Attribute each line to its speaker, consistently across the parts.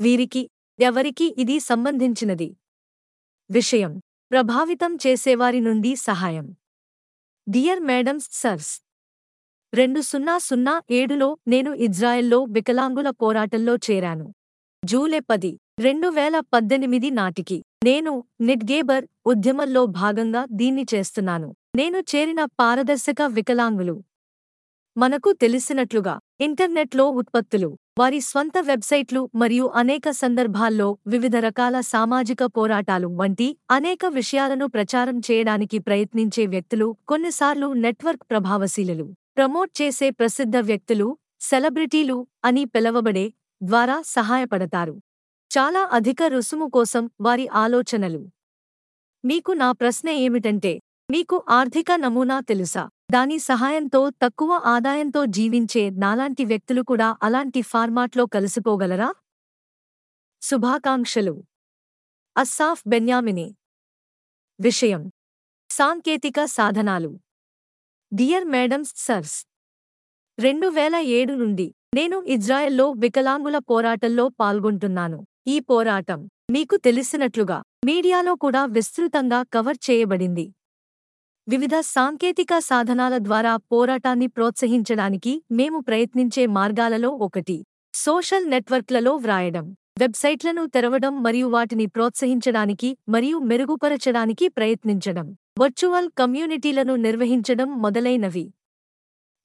Speaker 1: వీరికి ఎవరికి ఇది సంబంధించినది. విషయం ప్రభావితం చేసేవారి నుండి సహాయం. Dear madams sirs. రెండు సున్నా సున్నా ఏడులో నేను ఇజ్రాయెల్లో వికలాంగుల పోరాటంలో చేరాను. జూలై పది రెండు వేల పద్దెనిమిది నాటికి నేను నిడ్గేబర్ ఉద్యమంలో భాగంగా దీన్ని చేస్తున్నాను. నేను చేరిన పారదర్శక వికలాంగులు. మనకు తెలిసినట్లుగా ఇంటర్నెట్లో ఉత్పత్తులు. వారి స్వంత వెబ్సైట్లు మరియు అనేక సందర్భాల్లో వివిధ రకాల సామాజిక పోరాటాలు వంటి అనేక విషయాలను ప్రచారం చేయడానికి ప్రయత్నించే వ్యక్తులు కొన్నిసార్లు నెట్వర్క్ ప్రభావశీలలు. ప్రమోట్ చేసే ప్రసిద్ధ వ్యక్తులు సెలబ్రిటీలు అని పిలవబడే ద్వారా సహాయపడతారు. చాలా అధిక రుసుము కోసం వారి ఆలోచనలు. మీకు నా ప్రశ్న ఏమిటంటే మీకు ఆర్థిక నమూనా తెలుసా? దాని సహాయంతో తక్కువ ఆదాయంతో జీవించే నాలాంటి వ్యక్తులు కూడా అలాంటి ఫార్మాట్లో కలిసిపోగలరా? శుభాకాంక్షలు. అస్సాఫ్ బెన్యామిని. విషయం. సాంకేతిక సాధనాలు. Dear madams sirs. రెండు వేల ఏడు నుండి నేను ఇజ్రాయెల్లో వికలాంగుల పోరాటంలో పాల్గొంటున్నాను. ఈ పోరాటం మీకు తెలిసినట్లుగా మీడియాలో కూడా విస్తృతంగా కవర్ చేయబడింది. వివిధ సాంకేతిక సాధనాల ద్వారా పోరాటాన్ని ప్రోత్సహించడానికి మేము ప్రయత్నించే మార్గాలలో ఒకటి. సోషల్ నెట్వర్క్లలో వ్రాయడం. వెబ్సైట్లను తెరవడం మరియు వాటిని ప్రోత్సహించడానికి మరియు మెరుగుపరచడానికి ప్రయత్నించడం. వర్చువల్ కమ్యూనిటీలను నిర్వహించడం మొదలైనవి.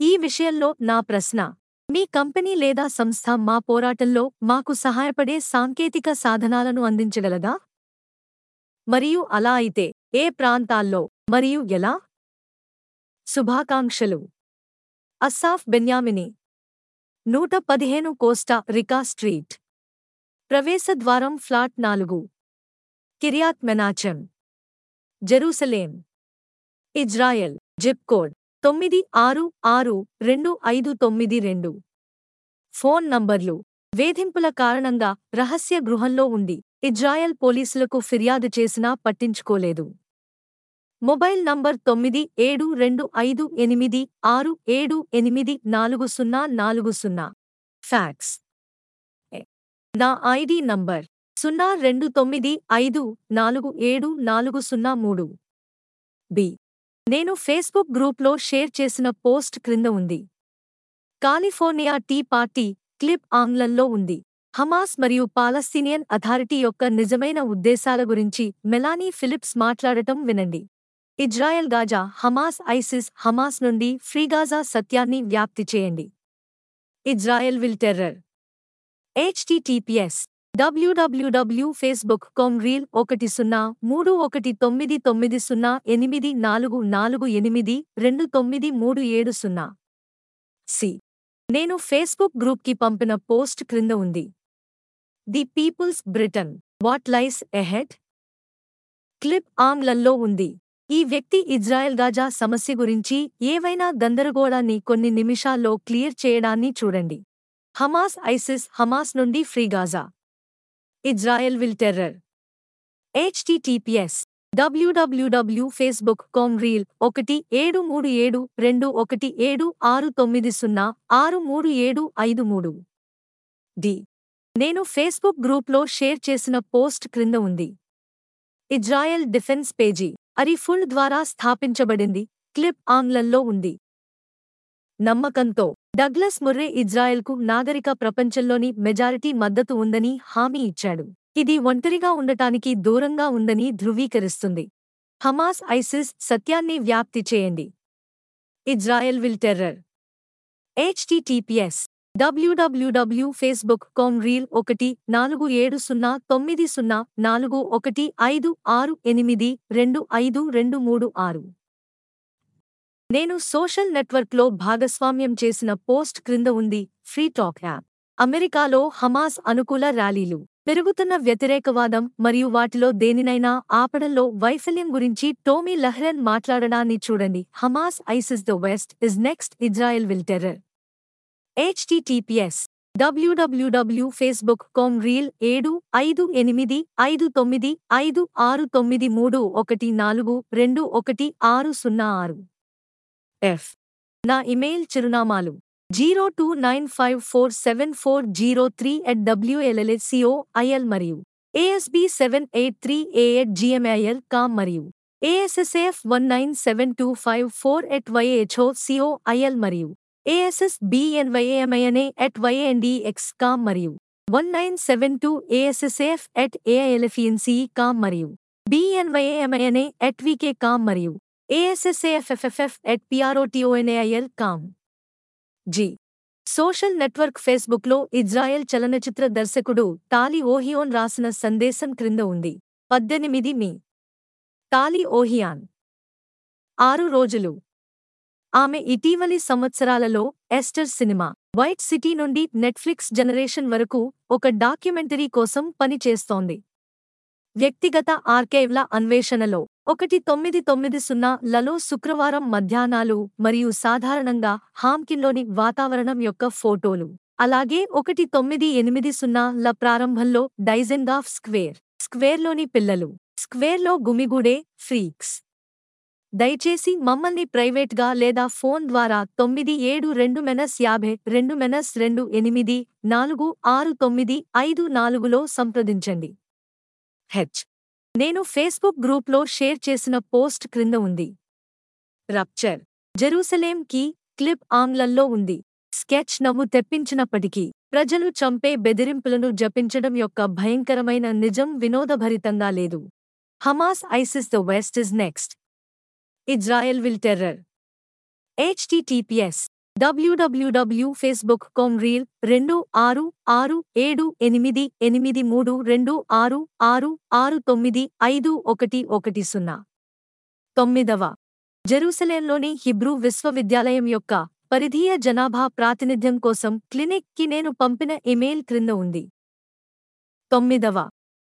Speaker 1: ఈ విషయంలో నా ప్రశ్న. మీ కంపెనీ లేదా సంస్థ మా పోరాటంలో మాకు సహాయపడే సాంకేతిక సాధనాలను అందించగలదా? మరియు అలా అయితే ఏ ప్రాంతాల్లో? మరియు ఎలా? శుభాకాంక్షలు. Assaf Benyamini. నూట పదిహేను కోస్టా రికా స్ట్రీట్. ప్రవేశద్వారం ఫ్లాట్ నాలుగు. Kiryat Menachem Jerusalem. Israel. Zip code. తొమ్మిది ఆరు ఆరు రెండు ఐదు తొమ్మిది రెండు. ఫోన్ నంబర్లు. వేధింపుల కారణంగా రహస్య గృహంలో ఉంది. ఇజ్రాయెల్ పోలీసులకు ఫిర్యాదు చేసినా పట్టించుకోలేదు. మొబైల్ నంబర్ తొమ్మిది ఏడు రెండు ఐదు ఎనిమిది ఆరు ఏడు ఎనిమిది నాలుగు సున్నా నాలుగు సున్నా. ఫ్యాక్స్. నా ఐడి నంబర్ సున్నా రెండు తొమ్మిది ఐదు నాలుగు ఏడు నాలుగు సున్నా మూడు. బి. నేను ఫేస్బుక్ గ్రూప్లో షేర్ చేసిన పోస్ట్ క్రింద ఉంది. కాలిఫోర్నియా టీ పార్టీ క్లిప్ ఆంగ్లంలో ఉంది. హమాస్ మరియు పాలస్తీనియన్ అథారిటీ యొక్క నిజమైన ఉద్దేశాల గురించి మెలానీ ఫిలిప్స్ మాట్లాడటం వినండి. Israel Gaza Hamas ISIS Hamas నుండి ఫ్రీగాజా సత్యాన్ని వ్యాప్తి చేయండి. Israel will terror. HTTPS WWW Facebook com reel ఒకటి సున్నా మూడు ఒకటి తొమ్మిది తొమ్మిది సున్నా ఎనిమిది నాలుగు నాలుగు ఎనిమిది రెండు తొమ్మిది మూడు ఏడు సున్నా. సి నేను ఫేస్బుక్ గ్రూప్కి పంపిన పోస్ట్ క్రింద ఉంది. The people's Britain what lies ahead clip ఆమ్లల్లో ఉంది. ఈ వ్యక్తి ఇజ్రాయెల్ గాజా సమస్య గురించి ఏవైనా గందరగోళాన్ని కొన్ని నిమిషాల్లో క్లియర్ చేయడాన్ని చూడండి. హమాస్ ఐసిస్ హమాస్ నుండి free Gaza. Israel will terror. HTTPS. WWW Facebook com reel ఒకటి ఏడు మూడు ఏడు రెండు ఒకటి ఏడు ఆరు తొమ్మిది సున్నా ఆరు మూడు ఏడు ఐదు మూడు. డి. నేను ఫేస్బుక్ గ్రూప్లో షేర్ చేసిన పోస్ట్ క్రింద ఉంది. Israel defence page. అరిఫుల్ ద్వారా స్థాపించబడింది. క్లిప్ ఆంగ్లంలో ఉంది. నమ్మకంతో డగ్లస్ ముర్రే ఇజ్రాయెల్కు నాగరిక ప్రపంచంలోని మెజారిటీ మద్దతు ఉందని హామీ ఇచ్చాడు. ఇది ఒంటరిగా ఉండటానికి దూరంగా ఉందని ధృవీకరిస్తుంది. హమాస్ ఐసిస్ సత్యాన్ని వ్యాప్తి చేయండి. Israel will terror. HTTPS WWW Facebook com reel ఒకటి నాలుగు ఏడు సున్నా తొమ్మిది సున్నా నాలుగు ఒకటి ఐదు ఆరు ఎనిమిది రెండు ఐదు రెండు మూడు ఆరు. నేను సోషల్ నెట్వర్క్లో భాగస్వామ్యం చేసిన పోస్ట్ క్రింద ఉంది ఫ్రీ టాక్ యాప్. అమెరికాలో హమాస్ అనుకూల ర్యాలీలు. పెరుగుతున్న వ్యతిరేకవాదం మరియు వాటిలో దేనినైనా ఆపడంలో వైఫల్యం గురించి టోమీ లహ్రెన్ మాట్లాడడాన్ని చూడండి Hamas ISIS the West is next Israel will terror. HTTPS WWW Facebook com reel ఏడు ఐదు ఎనిమిది ఐదు తొమ్మిది ఐదు ఆరు తొమ్మిది మూడు ఒకటి నాలుగు రెండు ఒకటి ఆరు సున్నా ఆరు ఎఫ్ నా email చిరునామాలు zero two nine five four seven four zero three at WLLSCO IL మరియు ASB seven eight three A at GMIL com మరియు ASSF one nine seven two five four at YHO CO IL మరియు ASS BNYAMINA at YNDX com మరియు one nine seven two ASSF at AILFENC com మరియు BNYAMINA at VK com మరియు ASSAFFF at PROTONAIL com G social network ఫేస్బుక్లో Israel చలనచిత్ర దర్శకుడు Tally ఓహియోన్ రాసిన సందేశం క్రింద ఉంది. పద్దెనిమిది మీ. టాలీ ఓహియాన్. ఆరు రోజులు. ఆమె ఇటీవలి సంవత్సరాలలో ఎస్టర్ సినిమా వైట్ సిటీ నుండి నెట్ఫ్లిక్స్ జనరేషన్ వరకు ఒక డాక్యుమెంటరీ కోసం పనిచేస్తోంది. వ్యక్తిగత ఆర్కైవ్ల అన్వేషణలో ఒకటి తొమ్మిది తొమ్మిది సున్నా లలో శుక్రవారం మధ్యాహ్నాలు మరియు సాధారణంగా హామ్కిన్లోని వాతావరణం యొక్క ఫోటోలు. అలాగే ఒకటి తొమ్మిది ఎనిమిది సున్నా ల ప్రారంభంలో డైజెన్గాఫ్ స్క్వేర్ స్క్వేర్లోని పిల్లలు. స్క్వేర్లో గుమిగూడే ఫ్రీక్స్. దయచేసి మమ్మల్ని ప్రైవేట్గా లేదా ఫోన్ ద్వారా తొమ్మిది ఏడు రెండు మెనస్ యాభై రెండు మెనస్ రెండు ఎనిమిది నాలుగు ఆరు తొమ్మిది ఐదు నాలుగులో సంప్రదించండి. హెచ్. నేను ఫేస్బుక్ గ్రూప్లో షేర్ చేసిన పోస్ట్ క్రింద ఉంది. రప్చర్. జెరూసలేం కి క్లిప్ ఆంగ్లంలో ఉంది. స్కెచ్ నవ్వు తెప్పించినప్పటికీ ప్రజలు చంపే బెదిరింపులను జపించడం యొక్క భయంకరమైన నిజం వినోదభరితంగా లేదు. Hamas ISIS the West is next. Israel will terror HTTPS WWW Facebook com reel రెండు ఆరు ఆరు ఏడు ఎనిమిది ఎనిమిది మూడు రెండు ఆరు ఆరు ఆరు తొమ్మిది ఐదు ఒకటి ఒకటి సున్నా. తొమ్మిదవ. జెరూసలేంలోని హిబ్రూ విశ్వవిద్యాలయం యొక్క పరిధీయ జనాభా ప్రాతినిధ్యం కోసం క్లినిక్కి నేను పంపిన ఇమెయిల్ క్రింద ఉంది. తొమ్మిదవ.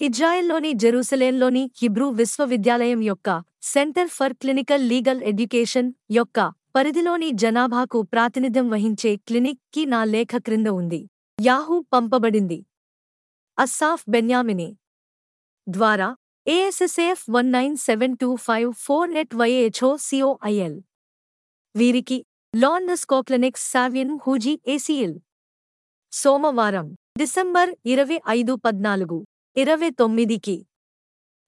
Speaker 1: ఇజ్రాయెల్లోని జెరూసలేంలోని హిబ్రూ విశ్వవిద్యాలయం యొక్క centre for clinical legal education యొక్క పరిధిలోని జనాభాకు ప్రాతినిధ్యం వహించే క్లినిక్కి నా లేఖ క్రింద ఉంది. యాహూ పంపబడింది. Assaf Benyamini. ద్వారా ASSAF one nine seven two five four net Y A H O C O I L వీరికి లాన్ స్కోక్లనిక్స్ సావ్యన్ హూజీ ఏసీఎల్ సోమవారం డిసెంబర్ ఇరవై ఐదు పద్నాలుగు. ఇరవై తొమ్మిదికి.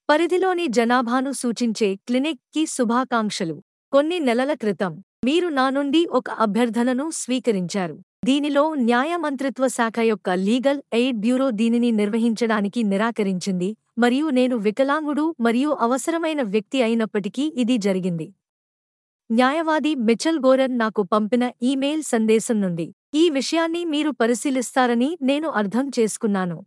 Speaker 1: పరిధిలోని జనాభాను సూచించే క్లినిక్కి శుభాకాంక్షలు. కొన్ని నెలల క్రితం మీరు నా నుండి ఒక అభ్యర్థనను స్వీకరించారు. దీనిలో న్యాయ మంత్రిత్వ శాఖ యొక్క లీగల్ ఎయిడ్ బ్యూరో దీనిని నిర్వహించడానికి నిరాకరించింది మరియు నేను వికలాంగుడు మరియు అవసరమైన వ్యక్తి అయినప్పటికీ ఇది జరిగింది. న్యాయవాది మిచల్ గోరన్ నాకు పంపిన ఈమెయిల్ సందేశం నుండి. ఈ విషయాన్ని మీరు పరిశీలిస్తారని నేను అర్థం చేసుకున్నాను.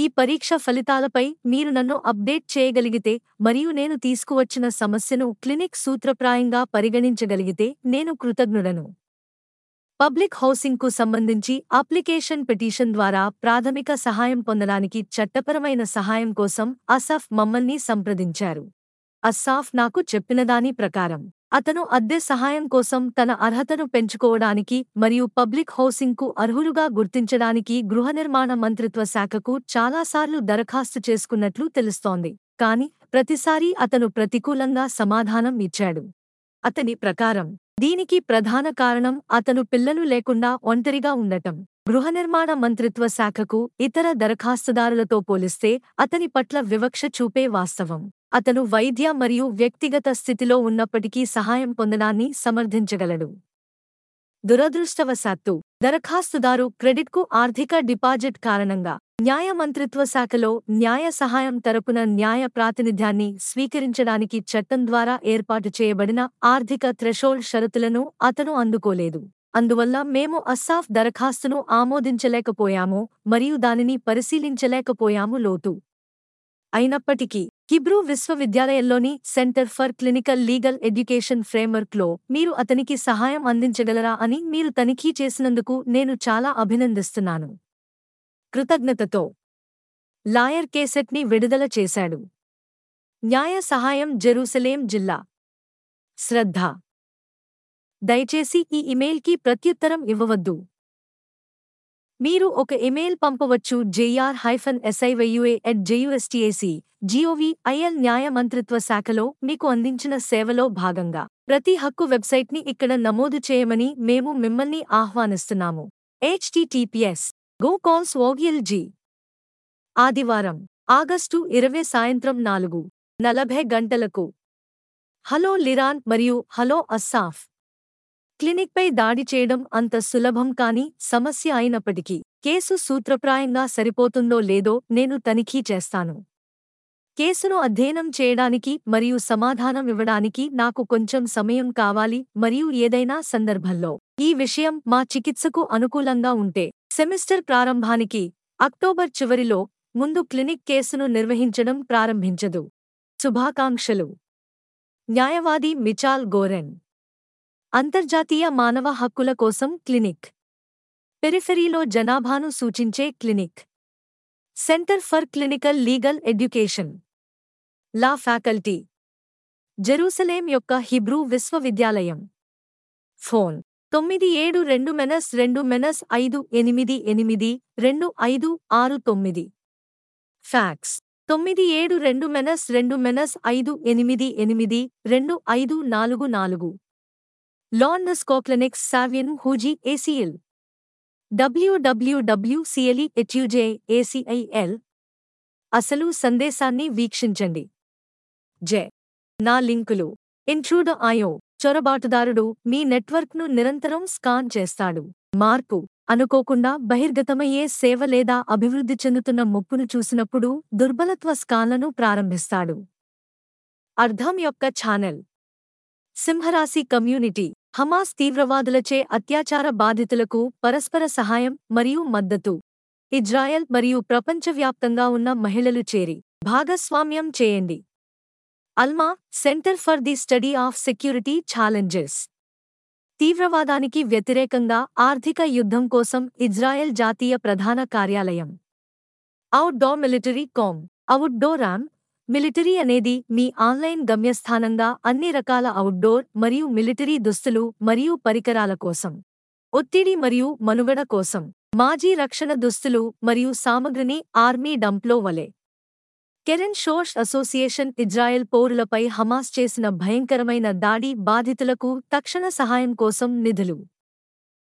Speaker 1: ఈ పరీక్ష ఫలితాలపై మీరు నన్ను అప్డేట్ చేయగలిగితే మరియు నేను తీసుకువచ్చిన సమస్యను క్లినిక్ సూత్రప్రాయంగా పరిగణించగలిగితే నేను కృతజ్ఞుడను. పబ్లిక్ హౌసింగ్కు సంబంధించి అప్లికేషన్ పిటిషన్ ద్వారా ప్రాథమిక సహాయం పొందడానికి చట్టపరమైన సహాయం కోసం అసఫ్ మమ్మల్ని సంప్రదించారు. అస్సాఫ్ నాకు చెప్పినదాని ప్రకారం అతను అద్దె సహాయం కోసం తన అర్హతను పెంచుకోవడానికి మరియు పబ్లిక్ హౌసింగ్కు అర్హులుగా గుర్తించడానికి గృహనిర్మాణ మంత్రిత్వ శాఖకు చాలాసార్లు దరఖాస్తు చేసుకున్నట్లు తెలుస్తోంది. కాని ప్రతిసారీ అతను ప్రతికూలంగా సమాధానం ఇచ్చాడు. అతని ప్రకారం దీనికి ప్రధాన కారణం అతను పిల్లలు లేకుండా ఒంటరిగా ఉండటం. గృహనిర్మాణ మంత్రిత్వ శాఖకు ఇతర దరఖాస్తుదారులతో పోలిస్తే అతని పట్ల వివక్ష చూపే వాస్తవం. అతను వైద్య మరియు వ్యక్తిగత స్థితిలో ఉన్నప్పటికీ సహాయం పొందడాన్ని సమర్థించగలడు. దురదృష్టవశాత్తు దరఖాస్తుదారు క్రెడిట్కు ఆర్థిక డిపాజిట్ కారణంగా న్యాయ మంత్రిత్వ శాఖలో న్యాయ సహాయం తరపున న్యాయ ప్రాతినిధ్యాన్ని స్వీకరించడానికి చట్టం ద్వారా ఏర్పాటు చేయబడిన ఆర్థిక థ్రెషోల్డ్ షరతులను అతను అందుకోలేదు. అందువల్ల మేము అస్సాఫ్ దరఖాస్తును ఆమోదించలేకపోయాము మరియు దానిని పరిశీలించలేకపోయాము లోతు. అయినప్పటికీ Hebrew విశ్వవిద్యాలయంలోని centre for clinical legal education ఫ్రేమ్వర్క్లో మీరు అతనికి సహాయం అందించగలరా అని మీరు తనిఖీ చేసినందుకు నేను చాలా అభినందిస్తున్నాను. కృతజ్ఞతతో. లాయర్ కేసెట్ని విడుదల చేశాడు. న్యాయ సహాయం జెరూసలేం జిల్లా. శ్రద్ధ. దయచేసి ఈ ఇమెయిల్కి ప్రత్యుత్తరం ఇవ్వవద్దు. మీరు ఒక ఇమెయిల్ పంపవచ్చు JR hyphen SIYUA at JUSTAC GOV IL న్యాయ మంత్రిత్వ శాఖలో మీకు అందించిన సేవలో భాగంగా. ప్రతి హక్కు వెబ్సైట్ని ఇక్కడ నమోదు చేయమని మేము మిమ్మల్ని ఆహ్వానిస్తున్నాము. హెచ్టిటిపిఎస్ గో కాల్స్ ఓగిల్ జీ ఆదివారం ఆగస్టు ఇరవై సాయంత్రం నాలుగు నలభై గంటలకు. హలో లిరాన్ మరియు హలో అస్సాఫ్. క్లినిక్పై దాడి చేయడం అంత సులభం కాని సమస్య అయినప్పటికీ కేసు సూత్రప్రాయంగా సరిపోతుందో లేదో నేను తనిఖీ చేస్తాను. కేసును అధ్యయనం చేయడానికి మరియు సమాధానం ఇవ్వడానికి నాకు కొంచెం సమయం కావాలి మరియు ఏదైనా సందర్భంలో ఈ విషయం మా చికిత్సకు అనుకూలంగా ఉంటే సెమిస్టర్ ప్రారంభానికి అక్టోబర్ చివరిలో ముందు క్లినిక్ కేసును నిర్వహించడం ప్రారంభించదు. శుభాకాంక్షలు. న్యాయవాది మిచాల్ గోరెన్. అంతర్జాతీయ మానవ హక్కుల కోసం క్లినిక్. పెరిఫెరీలో జనాభాను సూచించే clinic. Centre for clinical legal education. Law faculty. Jerusalem యొక్క హిబ్రూ విశ్వవిద్యాలయం. ఫోన్. తొమ్మిది ఏడు రెండు మెనస్ రెండు మెనస్ ఐదు ఎనిమిది ఎనిమిది రెండు ఐదు ఆరు తొమ్మిది. ఫ్యాక్స్. తొమ్మిది ఏడు రెండు మెనస్ రెండు మెనస్ ఐదు ఎనిమిది ఎనిమిది రెండు ఐదు నాలుగు నాలుగు. లాన్నస్ కోక్లనిక్స్ సావ్యన్ HUJI ACL. W W W C L E at UJ A C I L. అసలు సందేశాన్ని వీక్షించండి. జె. నా లింకులు. ఇంట్రూడ్ ఆయో చొరబాటుదారుడు మీ నెట్వర్క్ను నిరంతరం స్కాన్ చేస్తాడు. మార్పు. అనుకోకుండా బహిర్గతమయ్యే సేవ లేదా అభివృద్ధి చెందుతున్న ముప్పును చూసినప్పుడు దుర్బలత్వ స్కాన్లను ప్రారంభిస్తాడు. అర్థం యొక్క ఛానల్. సింహరాశి కమ్యూనిటీ. హమాస్ తీవ్రవాదులచే అత్యాచార బాధితులకు పరస్పర సహాయం మరియు మద్దతు. ఇజ్రాయెల్ మరియు ప్రపంచవ్యాప్తంగా ఉన్న మహిళలు చేరి భాగస్వామ్యం చేయండి. Alma centre for the study of security challenges. తీవ్రవాదానికి వ్యతిరేకంగా ఆర్థిక యుద్ధం కోసం ఇజ్రాయెల్ జాతీయ ప్రధాన కార్యాలయం. Outdoor military com. అవుట్డోరామ్ మిలిటరీ అనేది మీ ఆన్లైన్ గమ్యస్థానంగా అన్ని రకాల అవుట్డోర్ మరియు మిలిటరీ దుస్తులు మరియు పరికరాల కోసం ఒత్తిడి మరియు మనుగడ కోసం మాజీ రక్షణ దుస్తులు మరియు సామగ్రిని ఆర్మీ డంప్లో వలె. కెరెన్ షోష్ అసోసియేషన్ ఇజ్రాయెల్ పౌరులపై హమాస్ చేసిన భయంకరమైన దాడి బాధితులకు తక్షణ సహాయం కోసం నిధులు.